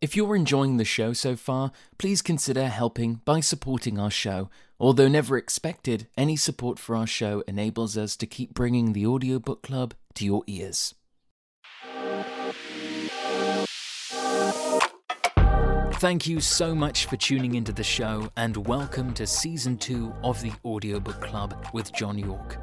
If you're enjoying the show so far, please consider helping by supporting our show. Although never expected, any support for our show enables us to keep bringing the Audiobook Club to your ears. Thank you so much for tuning into the show and welcome to season 2 of the Audiobook Club with John York.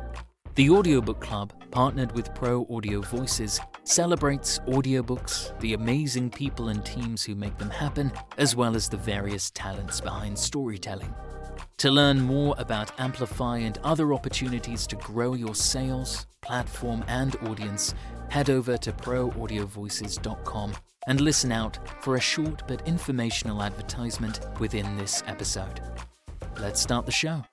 The Audiobook Club, partnered with Pro Audio Voices, celebrates audiobooks, the amazing people and teams who make them happen, as well as the various talents behind storytelling. To learn more about Amplify and other opportunities to grow your sales, platform, and audience, head over to proaudiovoices.com and listen out for a short but informational advertisement within this episode. Let's start the show.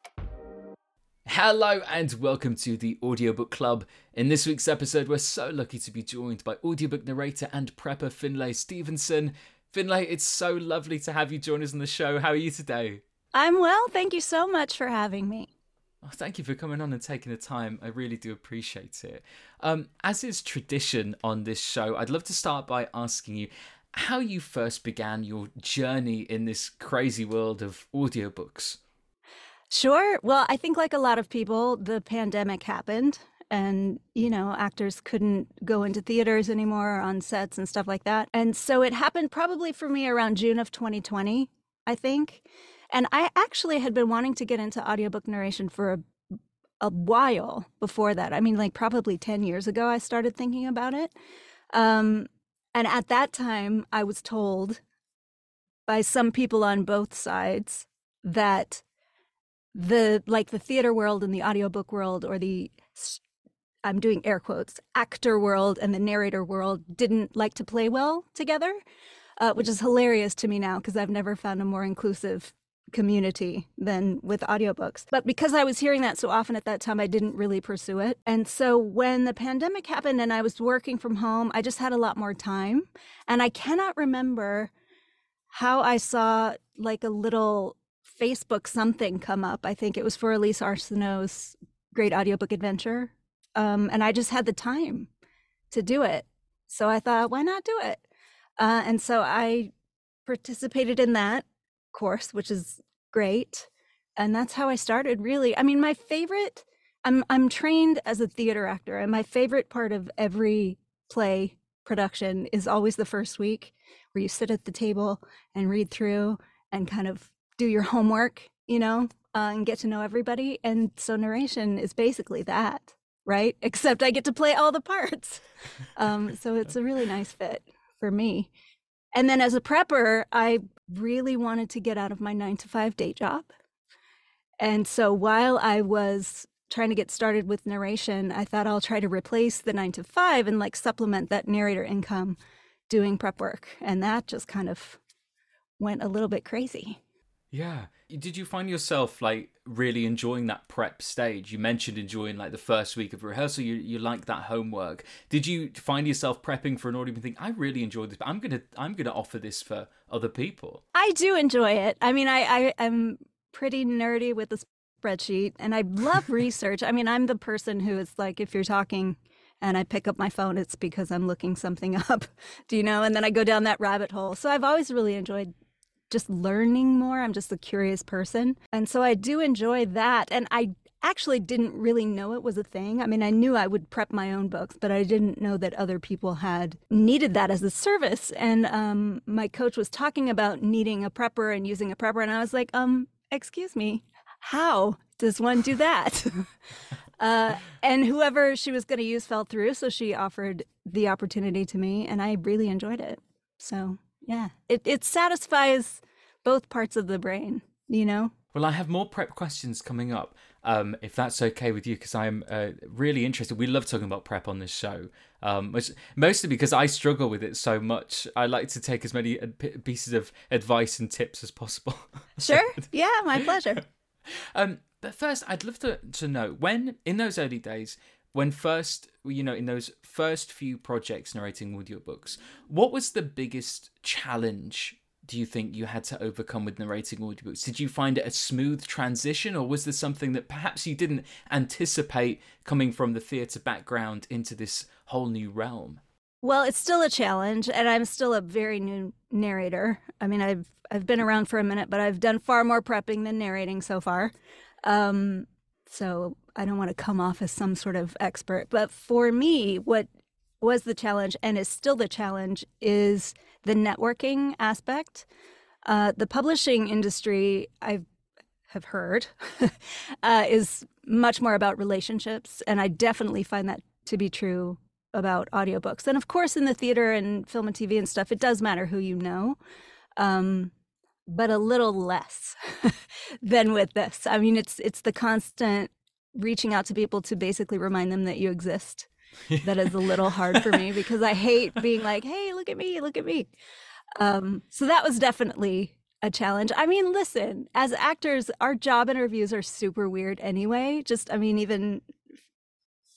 Hello and welcome to the Audiobook Club. In this week's episode, we're so lucky to be joined by audiobook narrator and prepper Finlay Stevenson. Finlay, it's so lovely to have you join us on the show. How are you today? I'm well. Thank you so much for having me. Oh, thank you for coming on and taking the time. I really do appreciate it. Um, as is tradition on this show, I'd love to start by asking you how you first began your journey in this crazy world of audiobooks. Sure. Well, I think, like a lot of people, the pandemic happened and you know actors couldn't go into theaters anymore on sets and stuff like that and so it happened probably for me around june of 2020 i think and I actually had been wanting to get into audiobook narration for a, a while before that. I mean, like probably 10 years ago, I started thinking about it. Um, and at that time, I was told by some people on both sides that the like the theater world and the audiobook world or the I'm doing air quotes actor world and the narrator world didn't like to play well together, uh, which is hilarious to me now because I've never found a more inclusive community than with audiobooks. But because I was hearing that so often at that time, I didn't really pursue it. And so when the pandemic happened and I was working from home, I just had a lot more time. And I cannot remember how I saw like a little Facebook something come up. I think it was for Elise Arsenault's Great Audiobook Adventure. Um, and I just had the time to do it. So I thought, why not do it? Uh, and so I participated in that course, which is great. And that's how I started really. I mean, my favorite I'm I'm trained as a theater actor and my favorite part of every play production is always the first week where you sit at the table and read through and kind of do your homework, you know, uh, and get to know everybody. And so narration is basically that, right? Except I get to play all the parts. Um, so it's a really nice fit for me. And then as a prepper, I really wanted to get out of my nine to five day job. And so while I was trying to get started with narration, I thought I'll try to replace the nine to five and like supplement that narrator income doing prep work. And that just kind of went a little bit crazy. Yeah. Did you find yourself like really enjoying that prep stage? You mentioned enjoying like the first week of rehearsal. You you like that homework. Did you find yourself prepping for an audience and think, I really enjoyed this, but I'm gonna I'm gonna offer this for other people? I do enjoy it. I mean, I I am pretty nerdy with the spreadsheet, and I love research. I mean, I'm the person who is like, if you're talking and I pick up my phone, it's because I'm looking something up, do you know? And then I go down that rabbit hole. So I've always really enjoyed just learning more. I'm just a curious person. And so I do enjoy that. And I actually didn't really know it was a thing. I mean, I knew I would prep my own books, but I didn't know that other people had needed that as a service. And um, my coach was talking about needing a prepper and using a prepper. And I was like, um, excuse me, how does one do that? uh, and whoever she was going to use fell through. So she offered the opportunity to me, and I really enjoyed it. So yeah, it, it satisfies both parts of the brain, you know? Well, I have more prep questions coming up, um, if that's okay with you, because I'm uh, really interested. We love talking about prep on this show, um, which, mostly because I struggle with it so much. I like to take as many uh, pieces of advice and tips as possible. Sure. yeah, my pleasure. um, but first, I'd love to, to know when, in those early days, when first you know in those first few projects narrating audiobooks what was the biggest challenge do you think you had to overcome with narrating audiobooks did you find it a smooth transition or was there something that perhaps you didn't anticipate coming from the theatre background into this whole new realm Well, it's still a challenge, and I'm still a very new narrator. I mean, I've I've been around for a minute, but I've done far more prepping than narrating so far. Um, so I don't want to come off as some sort of expert. But for me, what was the challenge and is still the challenge is the networking aspect. Uh, the publishing industry, I have heard, uh, is much more about relationships. And I definitely find that to be true about audiobooks. And of course, in the theater and film and TV and stuff, it does matter who you know. Um, but a little less than with this. I mean, it's it's the constant reaching out to people to basically remind them that you exist. that is a little hard for me because I hate being like, "Hey, look at me, look at me." Um, so that was definitely a challenge. I mean, listen, as actors, our job interviews are super weird anyway. Just, I mean, even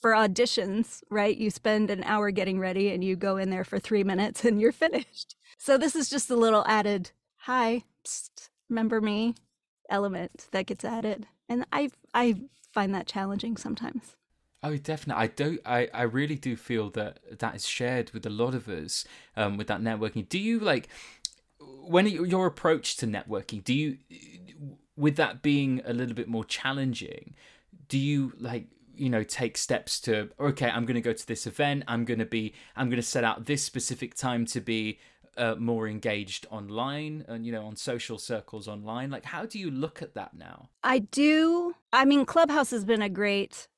for auditions, right? You spend an hour getting ready and you go in there for three minutes and you're finished. So this is just a little added, hi, remember me element that gets added. And I I find that challenging sometimes. Oh, definitely. I do. I, I really do feel that that is shared with a lot of us. Um, with that networking. Do you like when your approach to networking? Do you, with that being a little bit more challenging, do you like you know take steps to okay? I'm going to go to this event. I'm going to be. I'm going to set out this specific time to be uh, more engaged online and you know on social circles online? Like how do you look at that now? I do. I mean clubhouse has been a great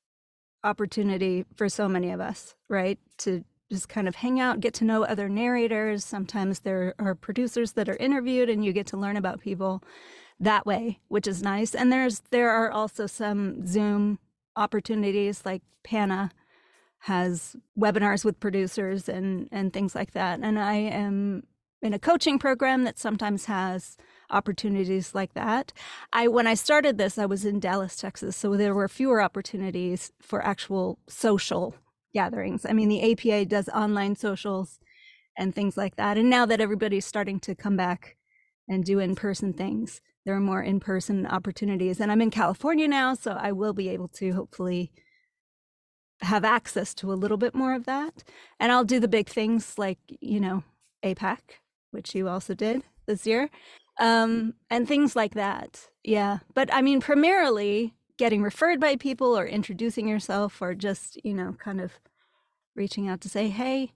opportunity for so many of us right? To just kind of hang out get to know other narrators. Sometimes there are producers that are interviewed and you get to learn about people that way which is nice. And there's there are also some zoom opportunities like PANA has webinars with producers and and things like that. And i am in a coaching program that sometimes has opportunities like that. I when i started this i was in dallas texas so there were fewer opportunities for actual social gatherings. I mean the APA does online socials and things like that and now that everybody's starting to come back and do in-person things there are more in-person opportunities. And i'm in california now so i will be able to hopefully have access to a little bit more of that. And I'll do the big things like, you know, APAC, which you also did this year, um, and things like that. Yeah. But I mean, primarily getting referred by people or introducing yourself or just, you know, kind of reaching out to say, hey,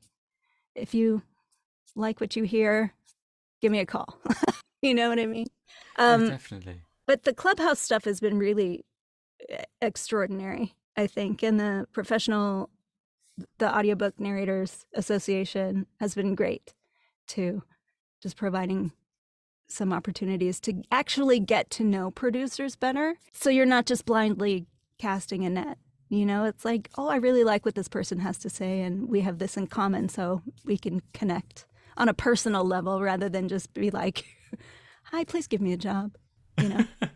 if you like what you hear, give me a call. you know what I mean? Um, definitely. But the clubhouse stuff has been really eh, extraordinary. I think, and the professional, the Audiobook Narrators Association has been great too, just providing some opportunities to actually get to know producers better. So you're not just blindly casting a net. You know, it's like, oh, I really like what this person has to say, and we have this in common, so we can connect on a personal level rather than just be like, hi, please give me a job. You know?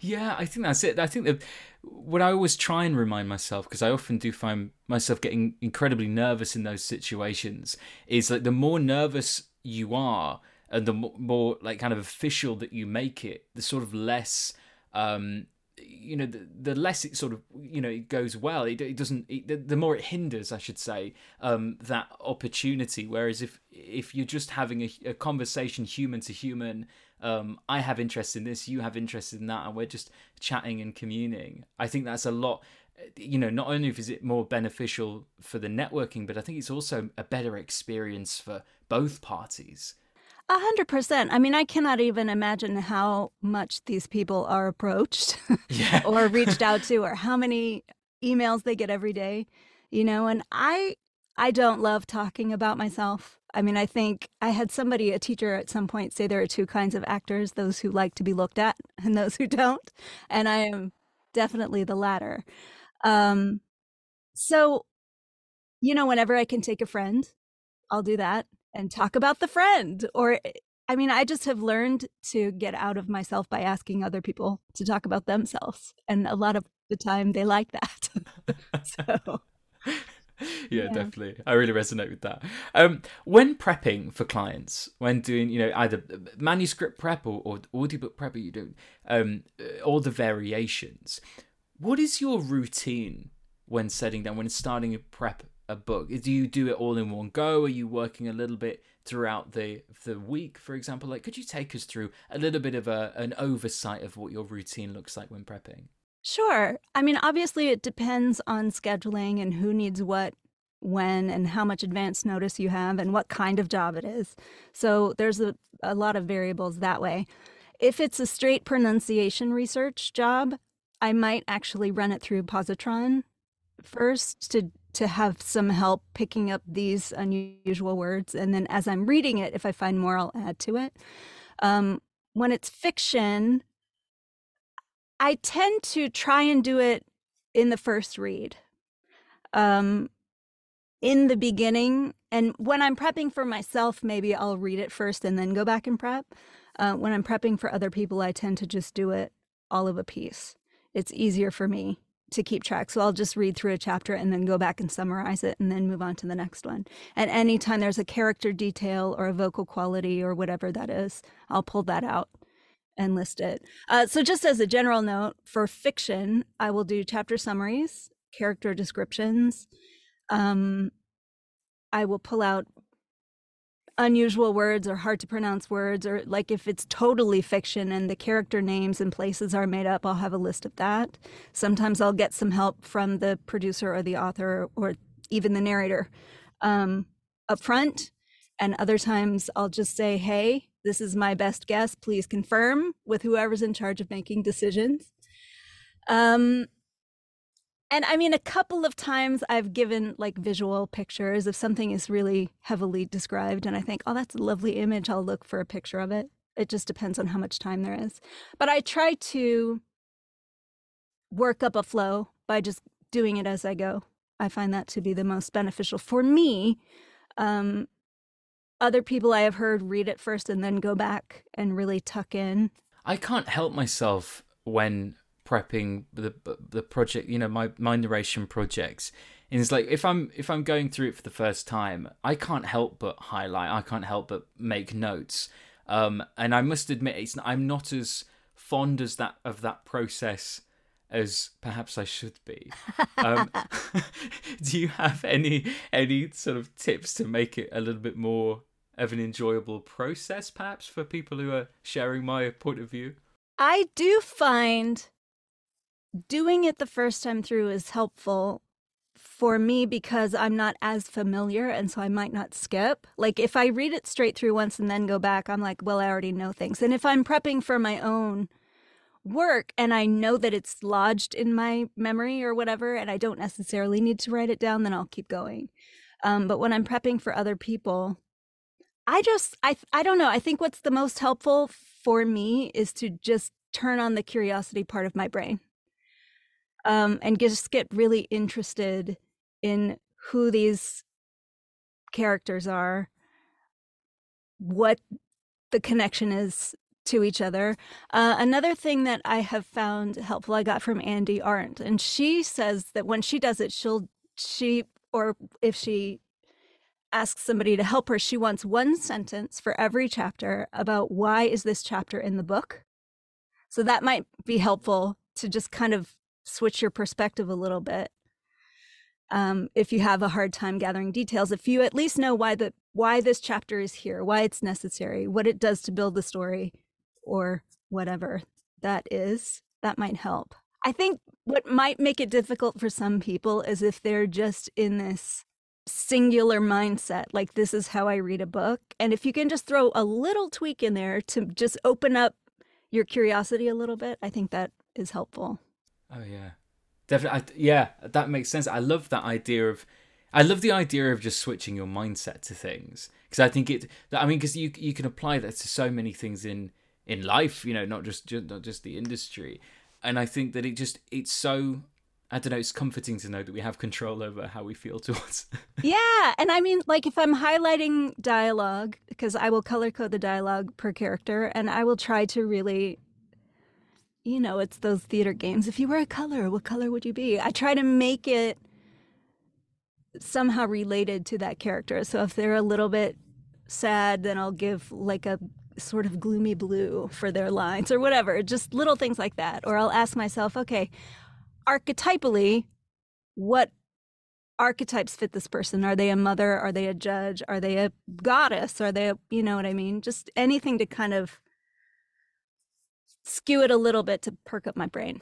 yeah, I think that's it. I think that what I always try and remind myself, because I often do find myself getting incredibly nervous in those situations, is like the more nervous you are and the more, like kind of official that you make it, the sort of less um you know the, the less it sort of you know it goes well it, it doesn't it, the, the more it hinders i should say um that opportunity whereas if if you're just having a, a conversation human to human um, I have interest in this, you have interest in that, and we're just chatting and communing. I think that's a lot. You know, not only is it more beneficial for the networking, but I think it's also a better experience for both parties. A hundred percent. I mean, I cannot even imagine how much these people are approached yeah. or reached out to, or how many emails they get every day. You know, and I I don't love talking about myself. I mean, I think I had somebody, a teacher at some point, say there are two kinds of actors those who like to be looked at and those who don't. And I am definitely the latter. Um, so, you know, whenever I can take a friend, I'll do that and talk about the friend. Or, eh, I mean, I just have learned to get out of myself by asking other people to talk about themselves. And a lot of the time they like that. so. yeah, yeah, definitely. I really resonate with that. Um, when prepping for clients, when doing, you know, either manuscript prep or, or audiobook prep, you do um, all the variations. What is your routine when setting down, when starting a prep a book? Do you do it all in one go? Are you working a little bit throughout the the week, for example? Like, could you take us through a little bit of a an oversight of what your routine looks like when prepping? Sure. I mean, obviously, it depends on scheduling and who needs what when and how much advance notice you have and what kind of job it is. So there's a, a lot of variables that way. If it's a straight pronunciation research job, I might actually run it through Positron first to to have some help picking up these unusual words, and then as I'm reading it, if I find more, I'll add to it. Um, when it's fiction, I tend to try and do it in the first read. Um, in the beginning, and when I'm prepping for myself, maybe I'll read it first and then go back and prep. Uh, when I'm prepping for other people, I tend to just do it all of a piece. It's easier for me to keep track. So I'll just read through a chapter and then go back and summarize it and then move on to the next one. And anytime there's a character detail or a vocal quality or whatever that is, I'll pull that out and list it. Uh, so, just as a general note, for fiction, I will do chapter summaries, character descriptions. Um, I will pull out unusual words or hard to pronounce words, or like if it's totally fiction and the character names and places are made up, I'll have a list of that. Sometimes I'll get some help from the producer or the author or even the narrator um, up front. And other times I'll just say, hey, this is my best guess. Please confirm with whoever's in charge of making decisions. Um, and I mean, a couple of times I've given like visual pictures if something is really heavily described, and I think, oh, that's a lovely image. I'll look for a picture of it. It just depends on how much time there is. But I try to work up a flow by just doing it as I go. I find that to be the most beneficial for me. Um, other people I have heard read it first and then go back and really tuck in. I can't help myself when prepping the the project, you know, my my narration projects. And it's like if I'm if I'm going through it for the first time, I can't help but highlight. I can't help but make notes. Um, and I must admit, it's I'm not as fond as that of that process as perhaps I should be. Um, do you have any any sort of tips to make it a little bit more of an enjoyable process, perhaps, for people who are sharing my point of view? I do find doing it the first time through is helpful for me because I'm not as familiar and so I might not skip. Like if I read it straight through once and then go back, I'm like, well, I already know things. And if I'm prepping for my own work and I know that it's lodged in my memory or whatever, and I don't necessarily need to write it down, then I'll keep going. Um, but when I'm prepping for other people, I just I I don't know. I think what's the most helpful for me is to just turn on the curiosity part of my brain. Um, and just get really interested in who these characters are, what the connection is to each other. Uh, another thing that I have found helpful, I got from Andi Arndt, and she says that when she does it, she'll she or if she asks somebody to help her, she wants one sentence for every chapter about why is this chapter in the book. So that might be helpful to just kind of switch your perspective a little bit. Um, if you have a hard time gathering details, if you at least know why the why this chapter is here, why it's necessary, what it does to build the story, or whatever that is, that might help. I think what might make it difficult for some people is if they're just in this singular mindset like this is how i read a book and if you can just throw a little tweak in there to just open up your curiosity a little bit i think that is helpful oh yeah definitely I, yeah that makes sense i love that idea of i love the idea of just switching your mindset to things because i think it i mean because you you can apply that to so many things in in life you know not just, just not just the industry and i think that it just it's so I don't know, it's comforting to know that we have control over how we feel towards. yeah. And I mean, like if I'm highlighting dialogue, because I will color code the dialogue per character, and I will try to really, you know, it's those theater games. If you were a color, what color would you be? I try to make it somehow related to that character. So if they're a little bit sad, then I'll give like a sort of gloomy blue for their lines or whatever, just little things like that. Or I'll ask myself, okay, archetypally, what archetypes fit this person? Are they a mother? Are they a judge? Are they a goddess? Are they a, you know what I mean? Just anything to kind of skew it a little bit to perk up my brain.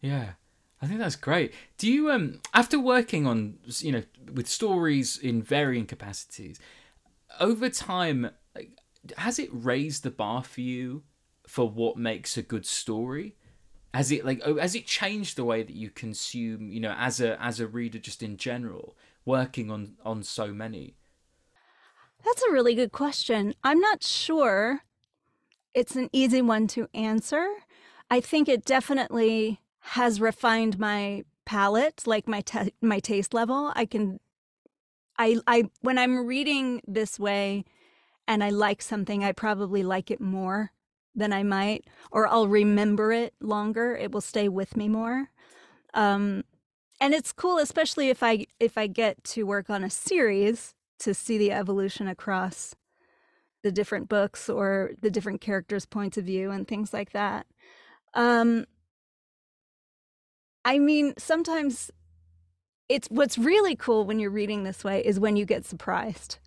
Yeah. I think that's great. Do you um after working on you know with stories in varying capacities over time has it raised the bar for you for what makes a good story? Has it like has it changed the way that you consume, you know, as a as a reader just in general, working on on so many? That's a really good question. I'm not sure it's an easy one to answer. I think it definitely has refined my palate, like my my taste level. I can I I when I'm reading this way and I like something, I probably like it more than I might or I'll remember it longer. It will stay with me more. Um and it's cool especially if I if I get to work on a series to see the evolution across the different books or the different characters' points of view and things like that. Um, I mean, sometimes it's what's really cool when you're reading this way is when you get surprised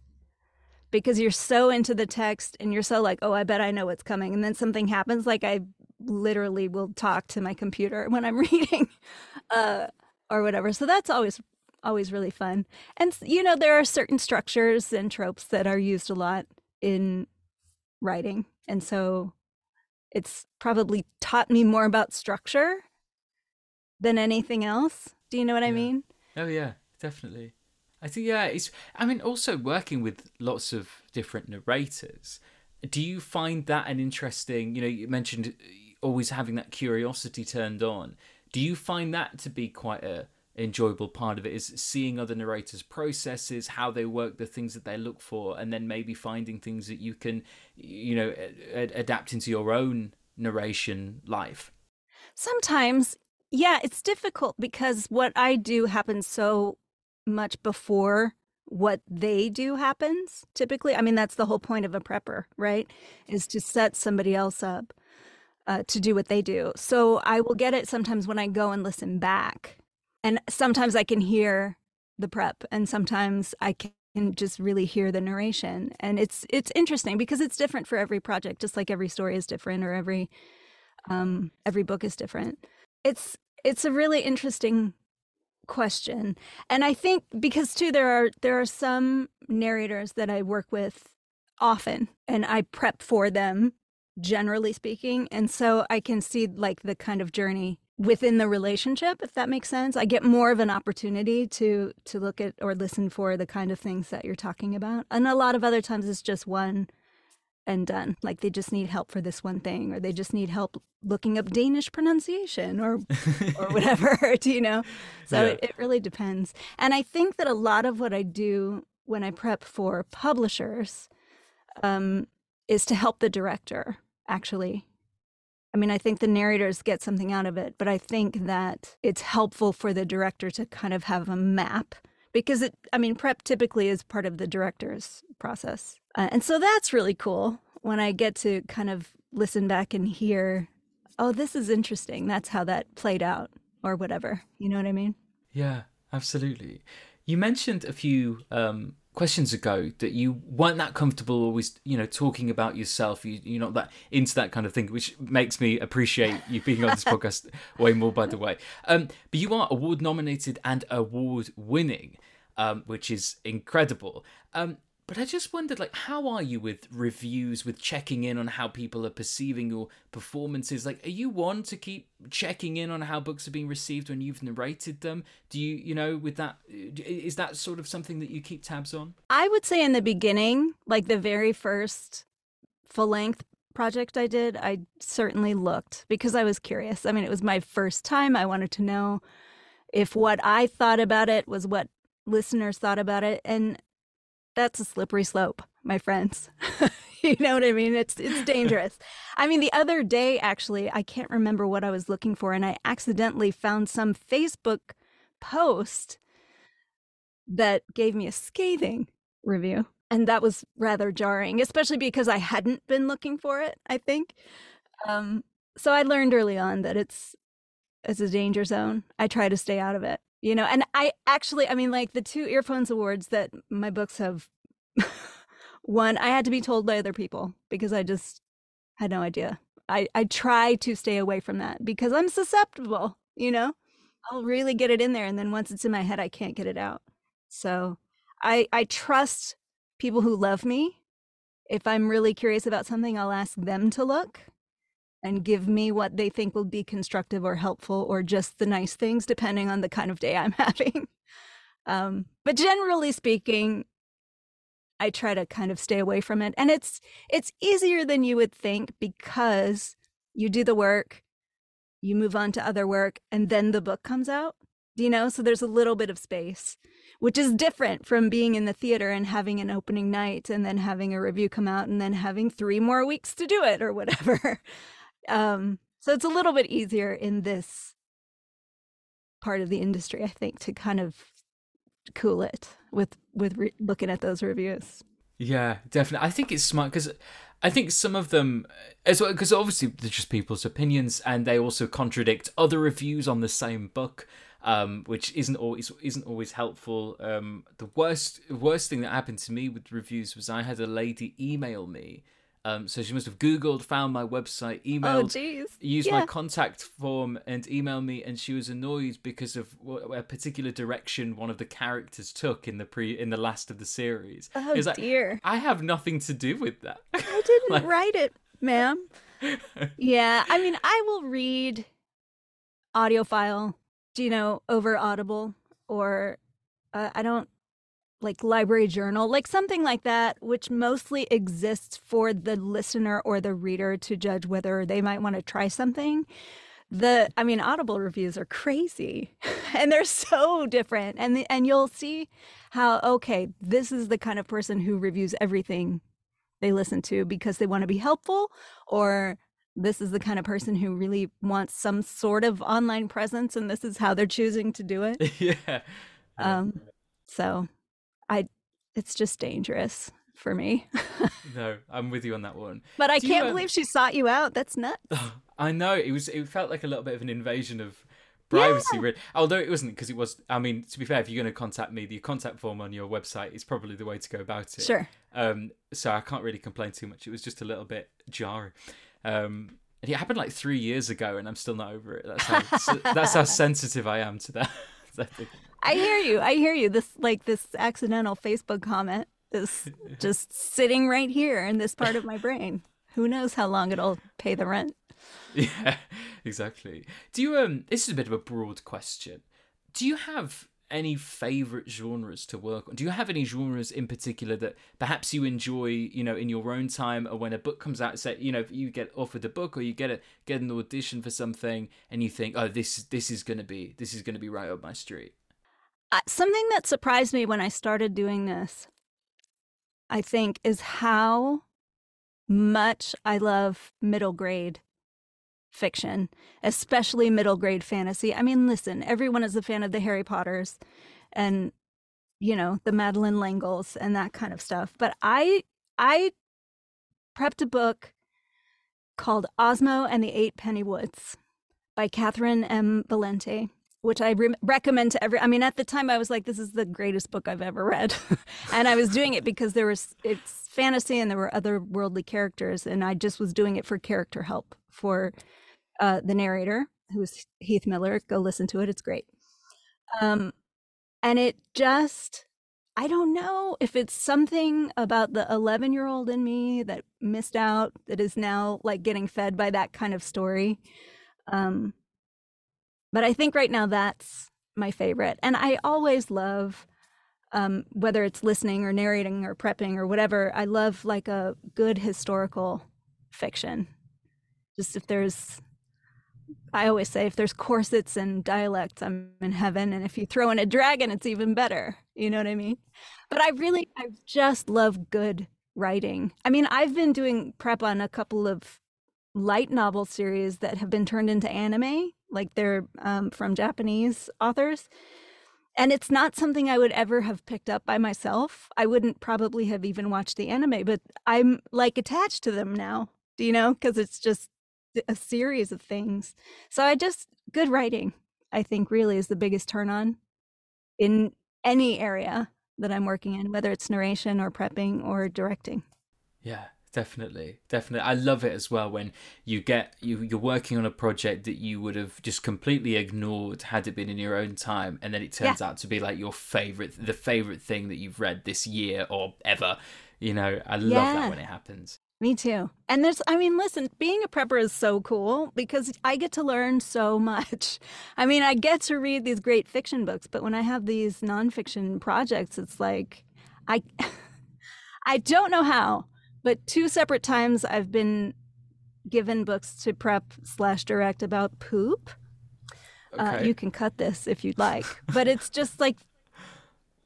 because you're so into the text and you're so like, oh, I bet I know what's coming. And then something happens. Like, I literally will talk to my computer when I'm reading uh, or whatever. So that's always always really fun. And you know, there are certain structures and tropes that are used a lot in writing. And so it's probably taught me more about structure than anything else. Do you know what yeah. I mean? Oh yeah, definitely. I think yeah, it's I mean also working with lots of different narrators. Do you find that an interesting, you know, you mentioned uh, always having that curiosity turned on. Do you find that to be quite a enjoyable part of it is seeing other narrators' processes, how they work, the things that they look for, and then maybe finding things that you can, you know, a- adapt into your own narration life. Sometimes, yeah, it's difficult because what I do happens so much before what they do happens typically. I mean, that's the whole point of a prepper, right? Is to set somebody else up. Uh, to do what they do. So I will get it sometimes when I go and listen back and sometimes I can hear the prep and sometimes I can just really hear the narration. And it's it's interesting because it's different for every project just like every story is different or every um every book is different. It's it's a really interesting question. And i think because too there are there are some narrators that i work with often and i prep for them generally speaking. And so i can see like the kind of journey within the relationship if that makes sense. I get more of an opportunity to to look at or listen for the kind of things that you're talking about. And a lot of other times it's just one and done. Like they just need help for this one thing or they just need help looking up danish pronunciation or or whatever you know? So yeah. it, it really depends. And i think that a lot of what i do when i prep for publishers um, is to help the director actually I mean, I think the narrators get something out of it, but I think that it's helpful for the director to kind of have a map because it, I mean, prep typically is part of the director's process. Uh, and so that's really cool when I get to kind of listen back and hear, oh, this is interesting. That's how that played out or whatever. You know what I mean? Yeah, absolutely. You mentioned a few um, questions ago that you weren't that comfortable always you know talking about yourself. You, you're not that into that kind of thing which makes me appreciate you being on this podcast way more by the way. Um, but you are award nominated and award winning um, which is incredible. Um, but I just wondered, like, how are you with reviews, with checking in on how people are perceiving your performances? Like, are you one to keep checking in on how books are being received when you've narrated them? Do you, you know, with that, uh, is that sort of something that you keep tabs on? I would say in the beginning, like the very first full length project I did, I certainly looked because I was curious. I mean, it was my first time. I wanted to know if what I thought about it was what listeners thought about it. And that's a slippery slope, my friends. you know what I mean? It's it's dangerous. I mean, the other day actually, I can't remember what I was looking for and I accidentally found some Facebook post that gave me a scathing review. And that was rather jarring, especially because I hadn't been looking for it, I think. Um, so I learned early on that it's it's a danger zone. I try to stay out of it. You know, and I actually, I mean, like the two earphones awards that my books have won, I had to be told by other people because I just had no idea. I, I try to stay away from that because I'm susceptible, you know? I'll really get it in there. And then once it's in my head, I can't get it out. So I, I trust people who love me. If I'm really curious about something, I'll ask them to look and give me what they think will be constructive or helpful or just the nice things, depending on the kind of day I'm having. Um, but generally speaking, I try to kind of stay away from it. And it's it's easier than you would think because you do the work, you move on to other work, and then the book comes out. Do you know, so there's a little bit of space, which is different from being in the theater and having an opening night and then having a review come out and then having three more weeks to do it or whatever. Um, so it's a little bit easier in this part of the industry, I think, to kind of cool it with with re- looking at those reviews. Yeah, definitely. I think it's smart because I think some of them, as well, because obviously they're just people's opinions, and they also contradict other reviews on the same book, um, which isn't always isn't always helpful. Um, the worst worst thing that happened to me with reviews was I had a lady email me um, so she must have Googled, found my website, oh, emailed, oh, used yeah. my contact form, and emailed me. And she was annoyed because of a particular direction one of the characters took in the pre in the last of the series. Oh like, dear! I have nothing to do with that. I didn't like... write it, ma'am. yeah, I mean, I will read AudioFile, do you know, over Audible, or uh, I don't like library journal, like something like that, which mostly exists for the listener or the reader to judge whether they might want to try something. The, I mean, Audible reviews are crazy and they're so different. And, the, and you'll see how, okay, this is the kind of person who reviews everything they listen to because they want to be helpful or this is the kind of person who really wants some sort of online presence and this is how they're choosing to do it. yeah. Um, so I it's just dangerous for me. no, I'm with you on that one. But I Do can't you, um... believe she sought you out. That's nuts. I know it was. It felt like a little bit of an invasion of privacy. Yeah. Although it wasn't because it was. I mean, to be fair, if you're going to contact me, the contact form on your website is probably the way to go about it. Sure. Um. So I can't really complain too much. It was just a little bit jarring. Um. And it happened like three years ago, and I'm still not over it. That's how. that's how sensitive I am to that. I hear you. I hear you. This like this accidental Facebook comment is just sitting right here in this part of my brain. Who knows how long it'll pay the rent? Yeah, exactly. Do you um this is a bit of a broad question. Do you have any favorite genres to work on? Do you have any genres in particular that perhaps you enjoy, you know, in your own time or when a book comes out, say, you know, if you get offered a book or you get a get an audition for something and you think, "Oh, this this is going to be this is going to be right up my street." Something that surprised me when I started doing this, I think, is how much I love middle grade fiction, especially middle grade fantasy. I mean, listen, everyone is a fan of the Harry Potters and you know, the Madeleine L'Engles and that kind of stuff. But I I prepped a book called Osmo and the Eightpenny Woods by Catherynne M. Valente which I re- recommend to every. I mean, at the time, I was like, "This is the greatest book I've ever read," and I was doing it because there was it's fantasy and there were other worldly characters, and I just was doing it for character help for uh, the narrator, who's Heath Miller. Go listen to it; it's great. Um, and it just, I don't know if it's something about the 11 year old in me that missed out that is now like getting fed by that kind of story. Um, but I think right now that's my favorite. And I always love, um, whether it's listening or narrating or prepping or whatever, I love like a good historical fiction. Just if there's, I always say, if there's corsets and dialects, I'm in heaven. And if you throw in a dragon, it's even better. You know what I mean? But I really, I just love good writing. I mean, I've been doing prep on a couple of light novel series that have been turned into anime like they're um, from Japanese authors. And it's not something I would ever have picked up by myself. I wouldn't probably have even watched the anime, but I'm like attached to them now, do you know? Because it's just a series of things. So I just, good writing, I think, really is the biggest turn on in any area that I'm working in, whether it's narration or prepping or directing. Yeah, definitely definitely i love it as well when you get you you're working on a project that you would have just completely ignored had it been in your own time and then it turns yeah. out to be like your favorite the favorite thing that you've read this year or ever you know i love yeah. that when it happens me too. And there's, I mean, listen, being a prepper is so cool because I get to learn so much. I mean, I get to read these great fiction books, but when I have these nonfiction projects, it's like, I, I don't know how, but two separate times I've been given books to prep slash direct about poop. Uh, okay. Uh, you can cut this if you'd like, but it's just like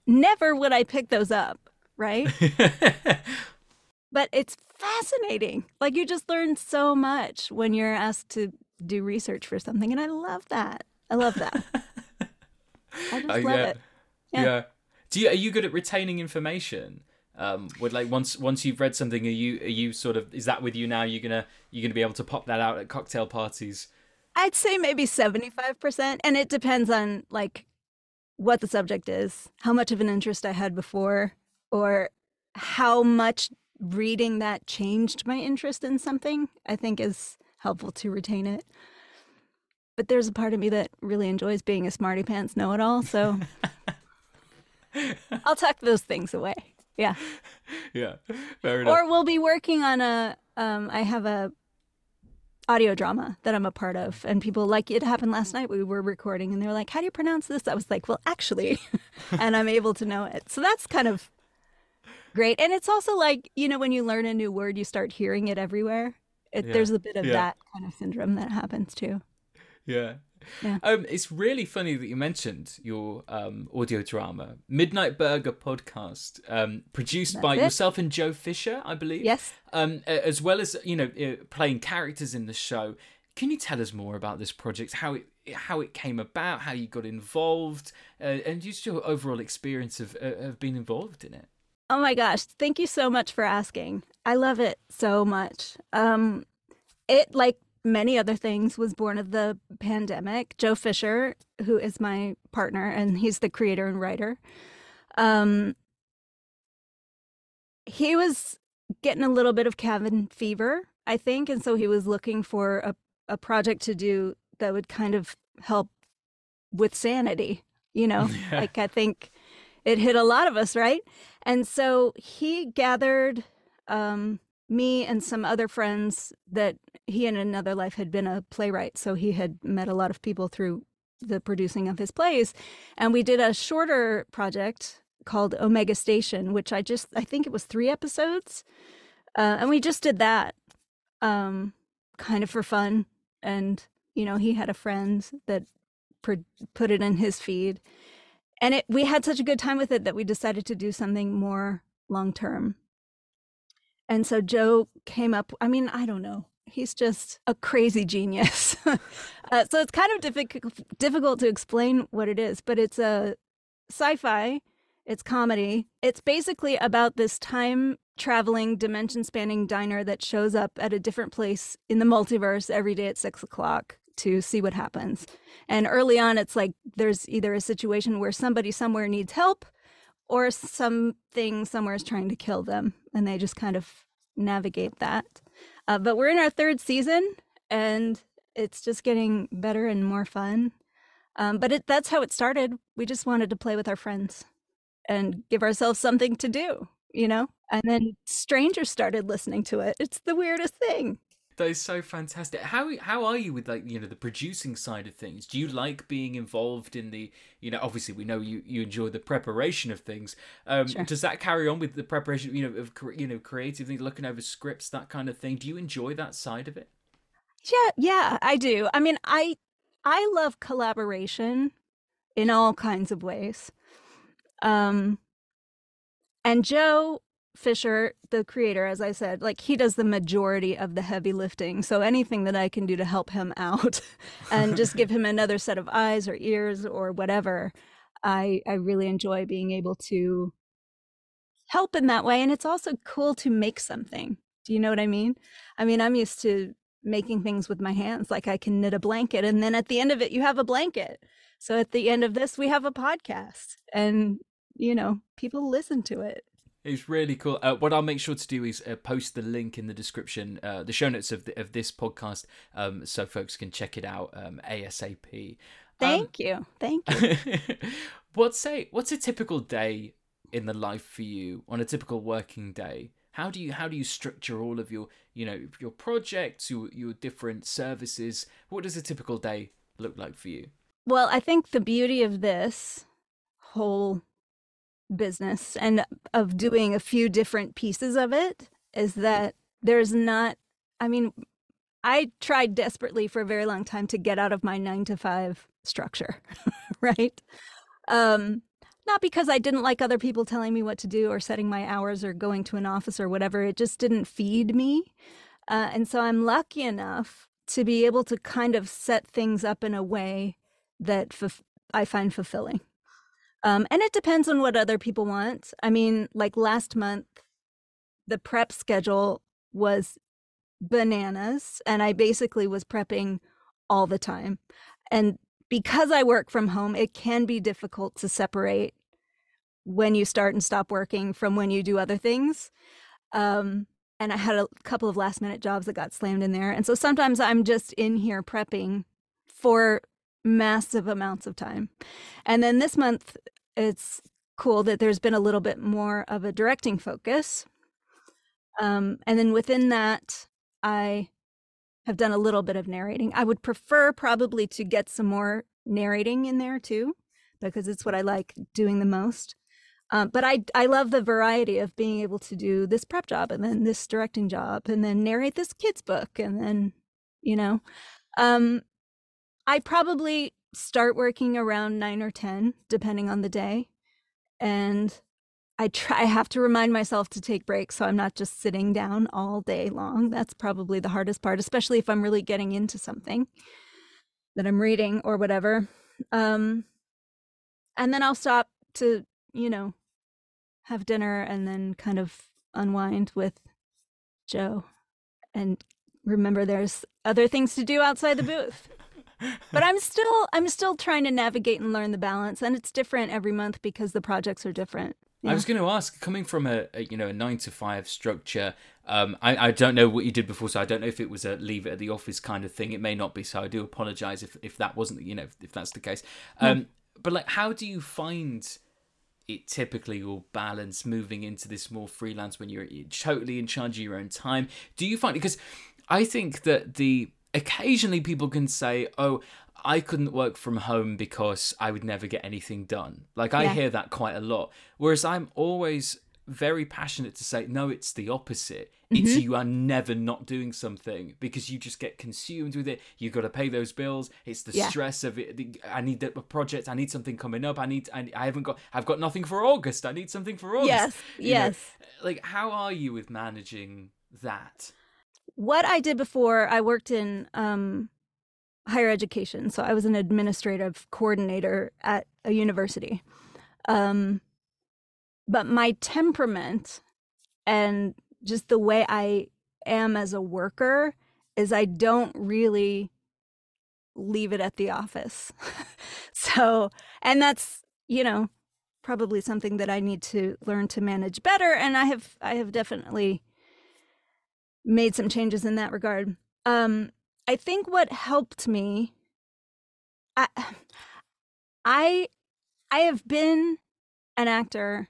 never would I pick those up, right? but it's fascinating. Like you just learn so much when you're asked to do research for something, and I love that. I love that. I just uh, love yeah. it. Yeah. yeah. Do you are you good at retaining information? Um would like once once you've read something are you are you sort of is that with you now you're gonna you're gonna be able to pop that out at cocktail parties? I'd say maybe 75% and it depends on like what the subject is how much of an interest i had before or how much reading that changed my interest in something i think is helpful to retain it. But there's a part of me that really enjoys being a smarty pants know-it-all so i'll tuck those things away yeah. yeah. Fair enough. Or we'll be working on a um I have a audio drama that I'm a part of and people like it happened last night we were recording and they were like how do you pronounce this I was like well actually and I'm able to know it so that's kind of great and it's also like you know when you learn a new word you start hearing it everywhere it, yeah. there's a bit of yeah. that kind of syndrome that happens too yeah yeah. Um, it's really funny that you mentioned your um, audio drama, Midnight Burger podcast, um, produced That's by it. yourself and Joe Fisher, I believe. Yes. Um, as well as you know, uh, playing characters in the show. Can you tell us more about this project? How it how it came about, how you got involved, uh, and just your overall experience of uh, of being involved in it. Oh my gosh! Thank you so much for asking. I love it so much. Um, it like many other things, was born of the pandemic. Joe Fisher, who is my partner, and he's the creator and writer, um, he was getting a little bit of cabin fever, I think, and so he was looking for a, a project to do that would kind of help with sanity. You know, yeah. like I think it hit a lot of us, right? And so he gathered um, me and some other friends that he in another life had been a playwright so he had met a lot of people through the producing of his plays. And we did a shorter project called omega station which i just i think it was three episodes. Uh, and we just did that um, kind of for fun. And you know he had a friend that put it in his feed. And it we had such a good time with it that we decided to do something more long term and so Joe came up, I mean, I don't know. He's just a crazy genius. uh, so it's kind of difficult difficult to explain what it is, but it's a sci-fi, it's comedy. It's basically about this time traveling, dimension spanning diner that shows up at a different place in the multiverse every day at six o'clock to see what happens. And early on, it's like there's either a situation where somebody somewhere needs help or something somewhere is trying to kill them and they just kind of navigate that. Uh, but we're in our third season and it's just getting better and more fun. Um, but it, that's how it started. We just wanted to play with our friends and give ourselves something to do you know? And then strangers started listening to it. It's the weirdest thing that is so fantastic. How how are you with like you know the producing side of things? Do you like being involved in the you know obviously we know you you enjoy the preparation of things. Um, sure. Does that carry on with the preparation you know of you know creative things, looking over scripts, that kind of thing? Do you enjoy that side of it? Yeah, yeah, I do. I mean, I I love collaboration in all kinds of ways. Um, and Joe Fisher, the creator, as I said, like he does the majority of the heavy lifting. So anything that I can do to help him out and just give him another set of eyes or ears or whatever, I I really enjoy being able to help in that way. And it's also cool to make something. Do you know what I mean? I mean, I'm used to making things with my hands. Like I can knit a blanket, and then at the end of it, you have a blanket. So at the end of this, we have a podcast, and you know, people listen to it. It's really cool. Uh, what I'll make sure to do is uh, post the link in the description, uh, the show notes of the, of this podcast, um, so folks can check it out um, ASAP. Thank um, you. Thank you. what's a what's a typical day in the life for you on a typical working day? How do you how do you structure all of your you know your projects, your your different services? What does a typical day look like for you? Well, I think the beauty of this whole business and of doing a few different pieces of it is that there's not I mean I tried desperately for a very long time to get out of my 9 to 5 structure, right? Um not because I didn't like other people telling me what to do or setting my hours or going to an office or whatever. It just didn't feed me. Uh, and so I'm lucky enough to be able to kind of set things up in a way that f- I find fulfilling. Um, and it depends on what other people want. I mean, like last month, the prep schedule was bananas, and I basically was prepping all the time. And because I work from home, it can be difficult to separate when you start and stop working from when you do other things. Um, and I had a couple of last minute jobs that got slammed in there. And so sometimes I'm just in here prepping for massive amounts of time. And then this month, it's cool that there's been a little bit more of a directing focus. Um, and then within that, I have done a little bit of narrating. I would prefer probably to get some more narrating in there too, because it's what I like doing the most. Um, but I I love the variety of being able to do this prep job and then this directing job and then narrate this kid's book and then you know um, I probably start working around nine or 10, depending on the day. And I try, I have to remind myself to take breaks so I'm not just sitting down all day long. That's probably the hardest part, especially if I'm really getting into something that I'm reading or whatever. Um, and then I'll stop to, you know, have dinner and then kind of unwind with Joe and remember there's other things to do outside the booth but I'm still I'm still trying to navigate and learn the balance, and it's different every month because the projects are different. Yeah. I was going to ask, coming from a, a, you know a nine to five structure, um, I, I don't know what you did before, so I don't know if it was a leave it at the office kind of thing. It may not be, so I do apologize if if that wasn't you know if that's the case. Um, But like, how do you find? it typically will balance moving into this more freelance when you're totally in charge of your own time do you find because i think that the occasionally people can say, "Oh, I couldn't work from home because I would never get anything done." Like I yeah. hear that quite a lot. Whereas I'm always very passionate to say, "No, it's the opposite. Mm-hmm. It's you are never not doing something because you just get consumed with it. You've got to pay those bills. It's the yeah. stress of it. I need a project. I need something coming up. I need. I, I haven't got. I've got nothing for August. I need something for August. Yes. You yes. Know? Like, how are you with managing that? What I did before, I worked in um, higher education. So I was an administrative coordinator at a university. Um, but my temperament and just the way I am as a worker is I don't really leave it at the office. so, and that's, you know, probably something that I need to learn to manage better and I have I have definitely made some changes in that regard. Um, I think what helped me, I, I, I have been an actor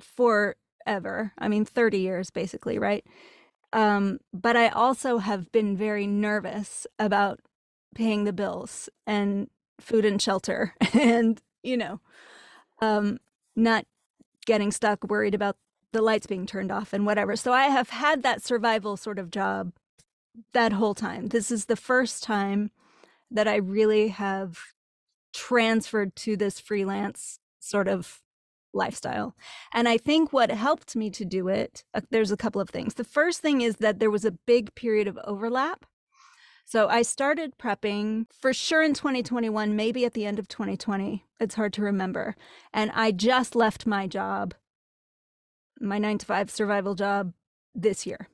forever. I mean, thirty years basically, right? Um, but I also have been very nervous about paying the bills and food and shelter, and you know, um, not getting stuck, worried about the lights being turned off and whatever. So I have had that survival sort of job that whole time. This is the first time that I really have transferred to this freelance sort of lifestyle. And I think what helped me to do it, uh, there's a couple of things. The first thing is that there was a big period of overlap. So I started prepping for sure in 2021, maybe at the end of 2020. It's hard to remember. And I just left my job my nine to five survival job this year.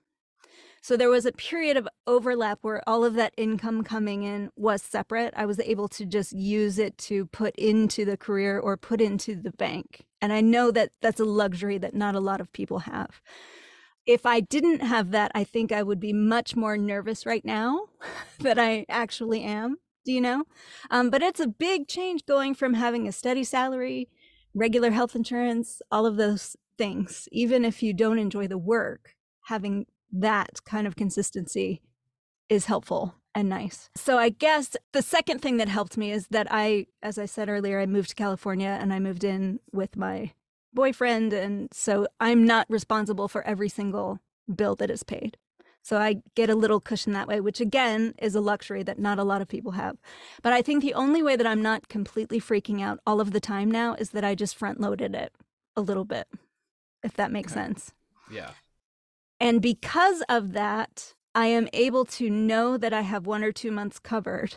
So there was a period of overlap where all of that income coming in was separate. I was able to just use it to put into the career or put into the bank. And I know that that's a luxury that not a lot of people have. If I didn't have that, I think I would be much more nervous right now that I actually am. Do you know? Um, but it's a big change going from having a steady salary, regular health insurance, all of those things. Even if you don't enjoy the work, having that kind of consistency is helpful and nice. So I guess the second thing that helped me is that I, as I said earlier, I moved to California and I moved in with my boyfriend. And so I'm not responsible for every single bill that is paid. So I get a little cushion that way, which again is a luxury that not a lot of people have. But I think the only way that I'm not completely freaking out all of the time now is that I just front loaded it a little bit, if that makes okay. sense. Yeah. And because of that, I am able to know that I have one or two months covered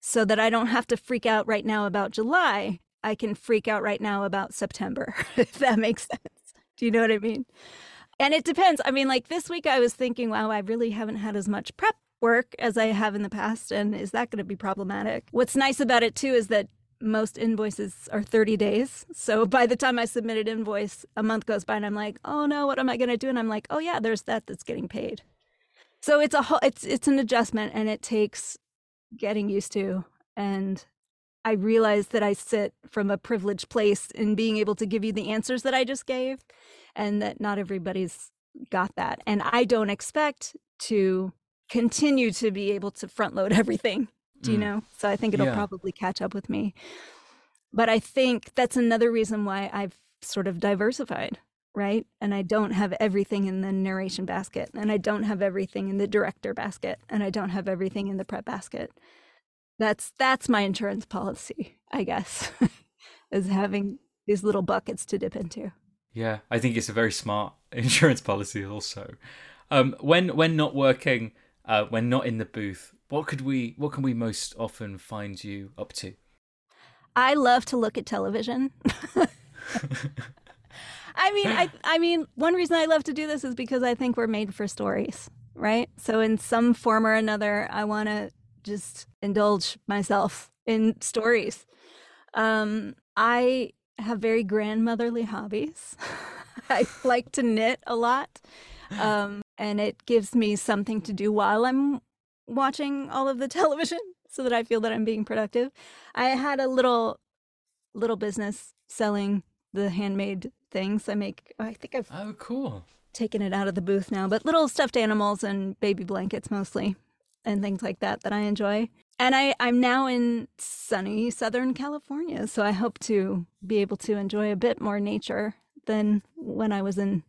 so that I don't have to freak out right now about July. I can freak out right now about September, if that makes sense. Do you know what I mean? And it depends. I mean, like this week, I was thinking, wow, I really haven't had as much prep work as I have in the past. And is that going to be problematic? What's nice about it, too, is that most invoices are 30 days. So by the time I submit an invoice, a month goes by and I'm like, "Oh no, what am I going to do?" And I'm like, "Oh yeah, there's that that's getting paid." So it's a whole it's it's an adjustment and it takes getting used to and I realize that I sit from a privileged place in being able to give you the answers that I just gave and that not everybody's got that. And I don't expect to continue to be able to front load everything do you mm. know? So I think it'll yeah. probably catch up with me. But I think that's another reason why I've sort of diversified, right? And I don't have everything in the narration basket, and I don't have everything in the director basket, and I don't have everything in the prep basket. That's that's my insurance policy, I guess, is having these little buckets to dip into. Yeah, I think it's a very smart insurance policy also. Um, when when not working, uh, when not in the booth, what could we what can we most often find you up to? I love to look at television. I mean, I I mean, one reason I love to do this is because I think we're made for stories, right? So in some form or another, I want to just indulge myself in stories. Um, I have very grandmotherly hobbies. I like to knit a lot. Um, and it gives me something to do while I'm watching all of the television so that I feel that I'm being productive. I had a little little business selling the handmade things. I make I think I've Oh cool. taken it out of the booth now, but little stuffed animals and baby blankets mostly and things like that that I enjoy. And I, I'm now in sunny Southern California, so I hope to be able to enjoy a bit more nature than when I was in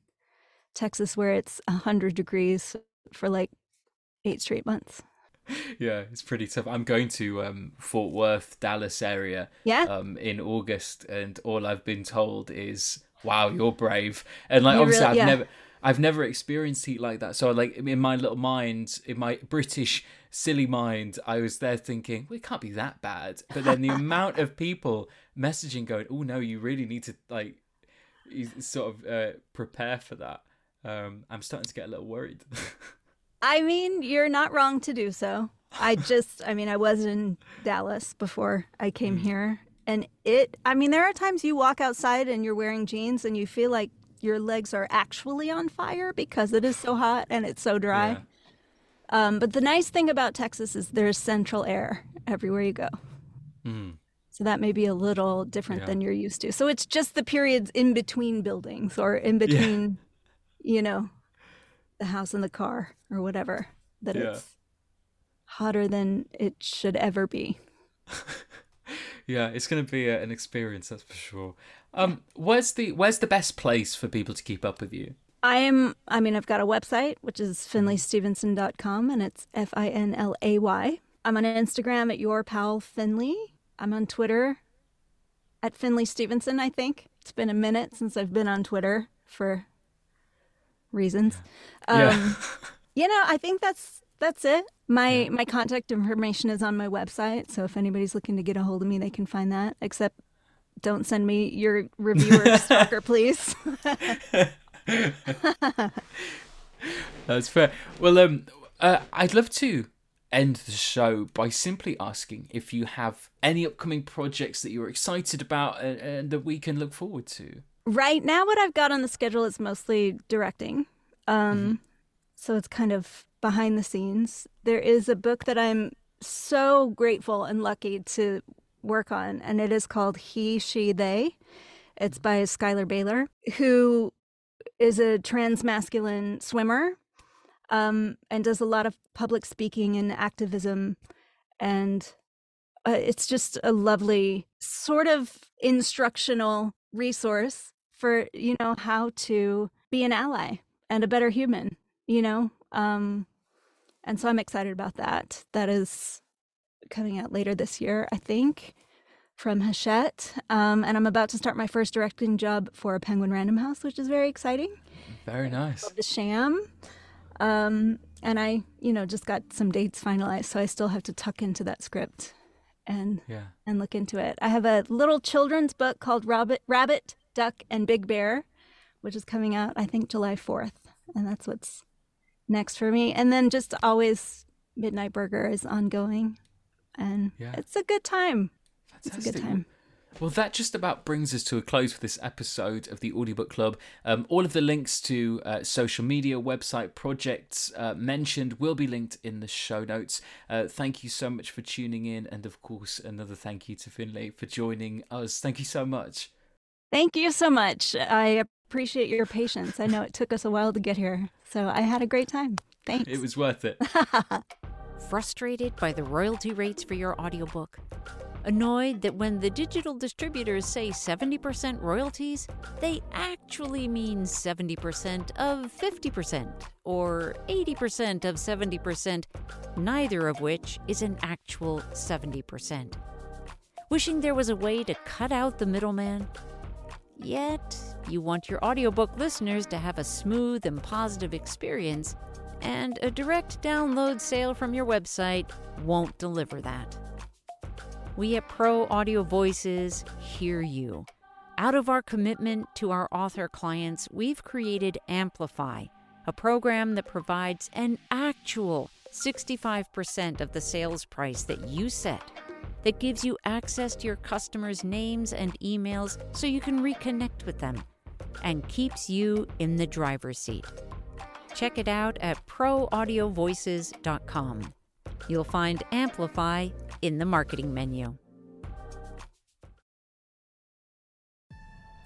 Texas, where it's 100 degrees for like eight straight months yeah, it's pretty tough. I'm going to um, Fort Worth, Dallas area yeah. um, in August, and all I've been told is, "Wow, you're brave." And like, you're obviously, really, I've yeah. never, I've never experienced heat like that. So, like, in my little mind, in my British silly mind, I was there thinking, "Well, it can't be that bad." But then the amount of people messaging, going, "Oh no, you really need to like, sort of uh, prepare for that." Um, I'm starting to get a little worried. I mean, you're not wrong to do so. I just, I mean, I was in Dallas before I came mm. here. And it, I mean, there are times you walk outside and you're wearing jeans and you feel like your legs are actually on fire because it is so hot and it's so dry. Yeah. Um, but the nice thing about Texas is there's central air everywhere you go. Mm. So that may be a little different yeah. than you're used to. So it's just the periods in between buildings or in between, yeah. you know, the house and the car or whatever that yeah. it's hotter than it should ever be. yeah, it's going to be a, an experience, that's for sure. Um, where's the where's the best place for people to keep up with you? I am. I mean, I've got a website which is finlaystevenson.com, and it's F I N L A Y. I'm on Instagram at your pal Finlay. I'm on Twitter at Finlay Stevenson. I think it's been a minute since I've been on Twitter for reasons. Yeah. Um, yeah. you know, I think that's that's it. My yeah. my contact information is on my website, so if anybody's looking to get a hold of me, they can find that. Except, don't send me your reviewer stalker, please. That's fair. Well, um, uh, I'd love to end the show by simply asking if you have any upcoming projects that you're excited about and, and that we can look forward to. Right now, what I've got on the schedule is mostly directing. Um, mm-hmm. So it's kind of behind the scenes. There is a book that I'm so grateful and lucky to work on, and it is called He, She, They. It's by Schuyler Bailar, who is a trans masculine swimmer um, and does a lot of public speaking and activism. And uh, it's just a lovely sort of instructional resource for, you know, how to be an ally and a better human, you know? Um, and so I'm excited about that. That is coming out later this year, I think, from Hachette. Um, and I'm about to start my first directing job for Penguin Random House, which is very exciting. Very nice. The Sham. Um, and I, you know, just got some dates finalized, so I still have to tuck into that script and yeah. and look into it. I have a little children's book called Rabbit, Rabbit, Duck, and Big Bear, which is coming out I think July fourth, and that's what's next for me. And then just always Midnight Burger is ongoing, and yeah. it's a good time. Fantastic. It's a good time. Well, that just about brings us to a close for this episode of the Audiobook Club. Um, all of the links to uh, social media, website, projects uh, mentioned will be linked in the show notes. Uh, thank you so much for tuning in, and of course, another thank you to Finlay for joining us. Thank you so much. Thank you so much. I appreciate your patience. I know it took us a while to get here, so I had a great time. Thanks. It was worth it. Frustrated by the royalty rates for your audiobook? Annoyed that when the digital distributors say 70% royalties, they actually mean 70% of 50% or 80% of 70%, neither of which is an actual 70%. Wishing there was a way to cut out the middleman? Yet, you want your audiobook listeners to have a smooth and positive experience, and a direct download sale from your website won't deliver that. We at Pro Audio Voices hear you. Out of our commitment to our author clients, we've created Amplify, a program that provides an actual 65% of the sales price that you set, that gives you access to your customers' names and emails so you can reconnect with them, and keeps you in the driver's seat. Check it out at proaudiovoices.com. You'll find Amplify in the marketing menu.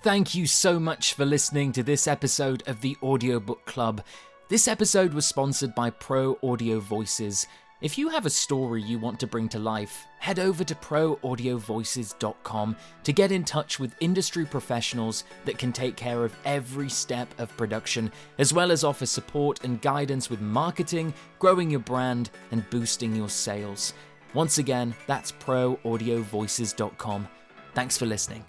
Thank you so much for listening to this episode of the Audiobook Club. This episode was sponsored by Pro Audio Voices. If you have a story you want to bring to life, head over to proaudiovoices.com to get in touch with industry professionals that can take care of every step of production, as well as offer support and guidance with marketing, growing your brand, and boosting your sales. Once again, that's proaudiovoices.com. Thanks for listening.